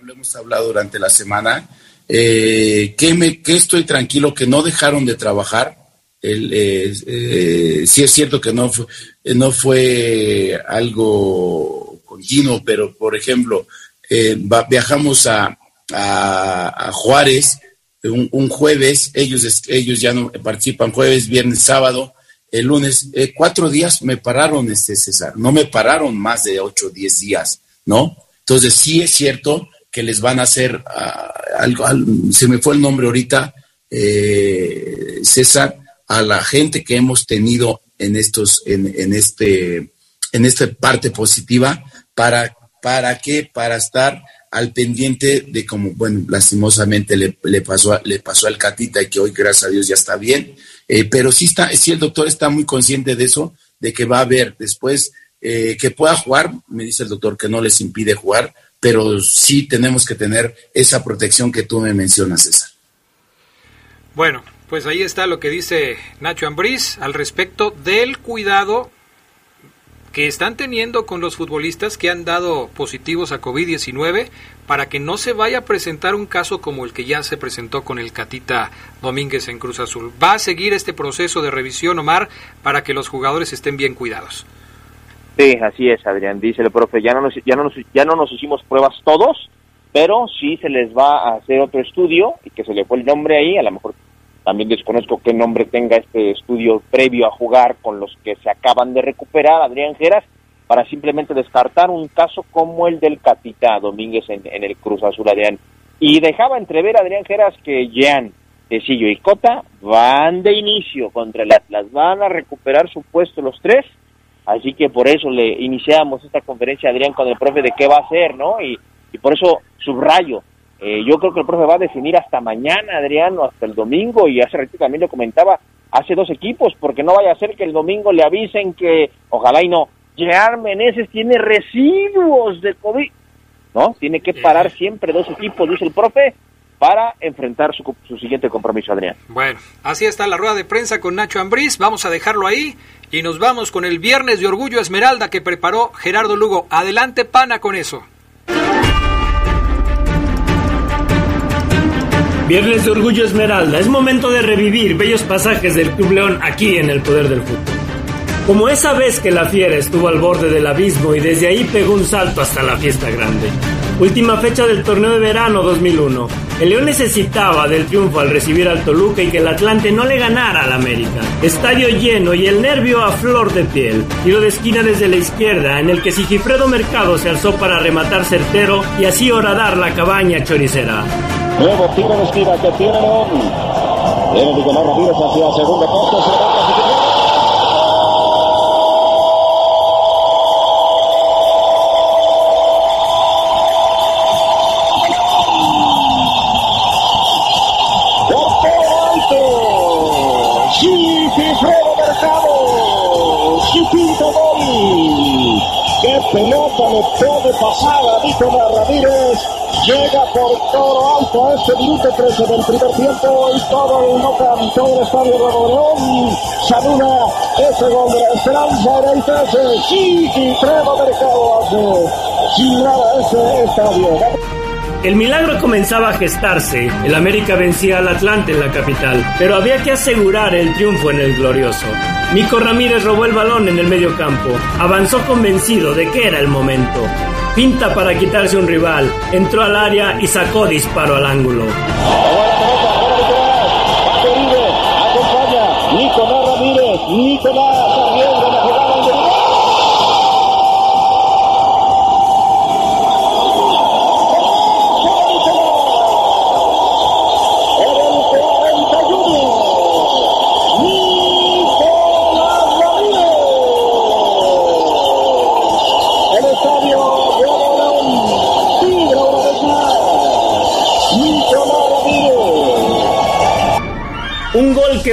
Lo hemos hablado durante la semana. Eh, que me que estoy tranquilo que no dejaron de trabajar eh, eh, sí es cierto que no fue, no fue algo continuo, pero por ejemplo, eh, viajamos a, a, Juárez un, jueves, ellos, ellos ya no participan jueves, viernes, sábado, el lunes, cuatro días me pararon, este César, no me pararon más de ocho diez días, ¿no? Entonces sí es cierto que les van a hacer ah, algo, se me fue el nombre ahorita, César, a la gente que hemos tenido en estos, en, este, en esta parte positiva, para, para qué, para estar al pendiente de como, bueno, lastimosamente le, le, pasó, le pasó al Catita y que hoy, gracias a Dios, ya está bien. Eh, pero sí está, sí el doctor está muy consciente de eso, de que va a haber después eh, que pueda jugar, me dice el doctor que no les impide jugar, pero sí tenemos que tener esa protección que tú me mencionas, César. Bueno, pues ahí está lo que dice Nacho Ambriz al respecto del cuidado que están teniendo con los futbolistas que han dado positivos a COVID-19 para que no se vaya a presentar un caso como el que ya se presentó con el Catita Domínguez en Cruz Azul. Va a seguir este proceso de revisión, Omar, para que los jugadores estén bien cuidados. Sí, así es, Adrián. Dice el profe, ya no nos, ya no nos, ya no nos hicimos pruebas todos, pero sí se les va a hacer otro estudio y que se le fue el nombre ahí, a lo mejor también desconozco qué nombre tenga este estudio previo a jugar con los que se acaban de recuperar, Adrián Geras, para simplemente descartar un caso como el del Catita Domínguez en, el Cruz Azul, Adrián. Y dejaba entrever, Adrián Geras, que Jean, Tecillo y Cota van de inicio contra el Atlas, van a recuperar su puesto los tres, así que por eso le iniciamos esta conferencia, Adrián, con el profe de qué va a hacer, ¿no? Y, y por eso subrayo eh, yo creo que el profe va a definir hasta mañana, Adriano, hasta el domingo, y hace ratito también lo comentaba, hace dos equipos, porque no vaya a ser que el domingo le avisen que, ojalá y no, Gerard Meneses tiene residuos de COVID, ¿no? Tiene que parar siempre dos equipos, dice el profe, para enfrentar su, su siguiente compromiso, Adrián. Bueno, así está la rueda de prensa con Nacho Ambriz, vamos a dejarlo ahí y nos vamos con el viernes de Orgullo Esmeralda que preparó Gerardo Lugo. Adelante, pana, con eso. Viernes de Orgullo Esmeralda, es momento de revivir bellos pasajes del Club León aquí en el Poder del Fútbol. Como esa vez que la fiera estuvo al borde del abismo y desde ahí pegó un salto hasta la fiesta grande. Última fecha del torneo de verano 2001. El León necesitaba del triunfo al recibir al Toluca y que el Atlante no le ganara al América. Estadio lleno y el nervio a flor de piel. Tiro de esquina desde la izquierda en el que Sigifredo Mercado se alzó para rematar certero y así horadar la cabaña choricera. Nuevo tiro de esquina que tiene León. Viene Nicolás Ramírez hacia segundo poste. Se levanta pelota le puede pasar a Nicolás Ramírez! Llega por todo alto a este minuto 13 del primer tiempo y todo el Nocan, todo el estadio de León saluda ese gol de la esperanza en el 13. Sí, Trevo Mercado hace sin nada ese estadio. El milagro comenzaba a gestarse. El América vencía al Atlante en la capital, pero había que asegurar el triunfo en el glorioso. Nico Ramírez robó el balón en el medio campo. Avanzó convencido de que era el momento. Pinta para quitarse un rival. Entró al área y sacó disparo al ángulo.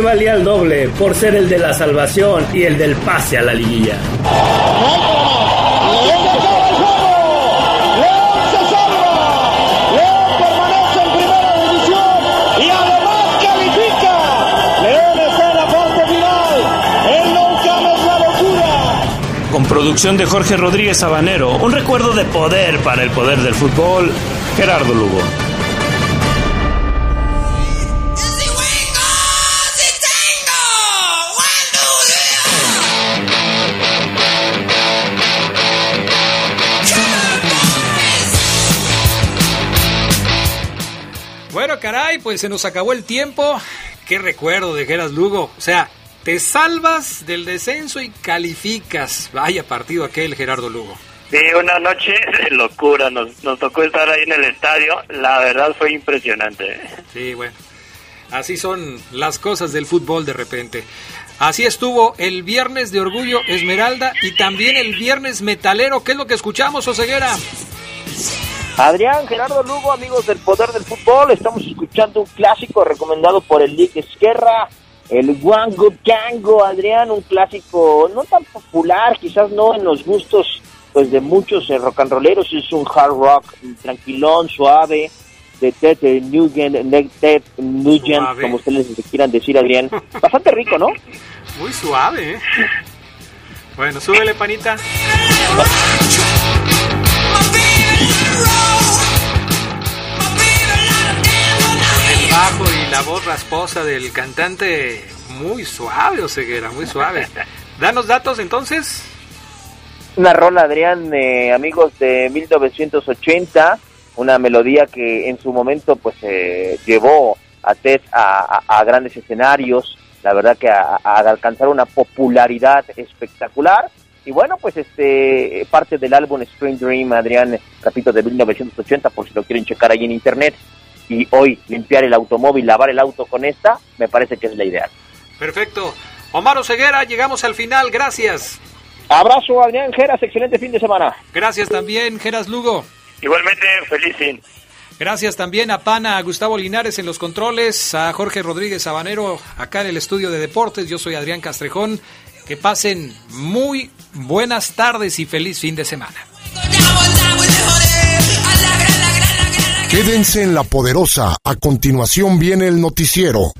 Valía el doble por ser el de la salvación y el del pase a la liguilla. Con producción de Jorge Rodríguez Sabanero, un recuerdo de poder para el poder del fútbol, Gerardo Lugo. Pues se nos acabó el tiempo. Qué recuerdo de Geras Lugo. O sea, te salvas del descenso y calificas. Vaya partido aquel, Gerardo Lugo. Sí, una noche de locura. Nos, nos tocó estar ahí en el estadio. La verdad fue impresionante. Sí, bueno. Así son las cosas del fútbol de repente. Así estuvo el viernes de Orgullo Esmeralda y también el viernes metalero. ¿Qué es lo que escuchamos, Oseguera? Adrián, Gerardo Lugo, amigos del Poder del Fútbol, estamos escuchando un clásico recomendado por el Lick Esquerra, el One Good Gango, Adrián, un clásico no tan popular, quizás no en los gustos pues de muchos eh, rock and rolleros, es un hard rock tranquilón, suave, de Ted Nugent, Ted Nugent, como ustedes quieran decir, Adrián. [LAUGHS] Bastante rico, ¿no? Muy suave, ¿eh? Bueno, súbele, panita. [LAUGHS] Bajo y la voz rasposa del cantante muy suave, Oseguera, muy suave. Danos datos entonces. Una rola, Adrián, eh, amigos de 1980, una melodía que en su momento pues eh, llevó a Ted a, grandes escenarios, la verdad que a alcanzar una popularidad espectacular. Y bueno, pues este parte del álbum Spring Dream, Adrián, repito, de 1980, por si lo quieren checar ahí en internet. Y hoy limpiar el automóvil, lavar el auto con esta, me parece que es la ideal. Perfecto. Omar Oseguera, llegamos al final, gracias. Abrazo, Adrián Geras, excelente fin de semana. Gracias también, Geras Lugo. Igualmente, feliz fin. Gracias también a Pana, a Gustavo Linares en los controles, a Jorge Rodríguez Sabanero acá en el estudio de deportes. Yo soy Adrián Castrejón. Que pasen muy buenas tardes y feliz fin de semana. Quédense en la poderosa. A continuación viene el noticiero.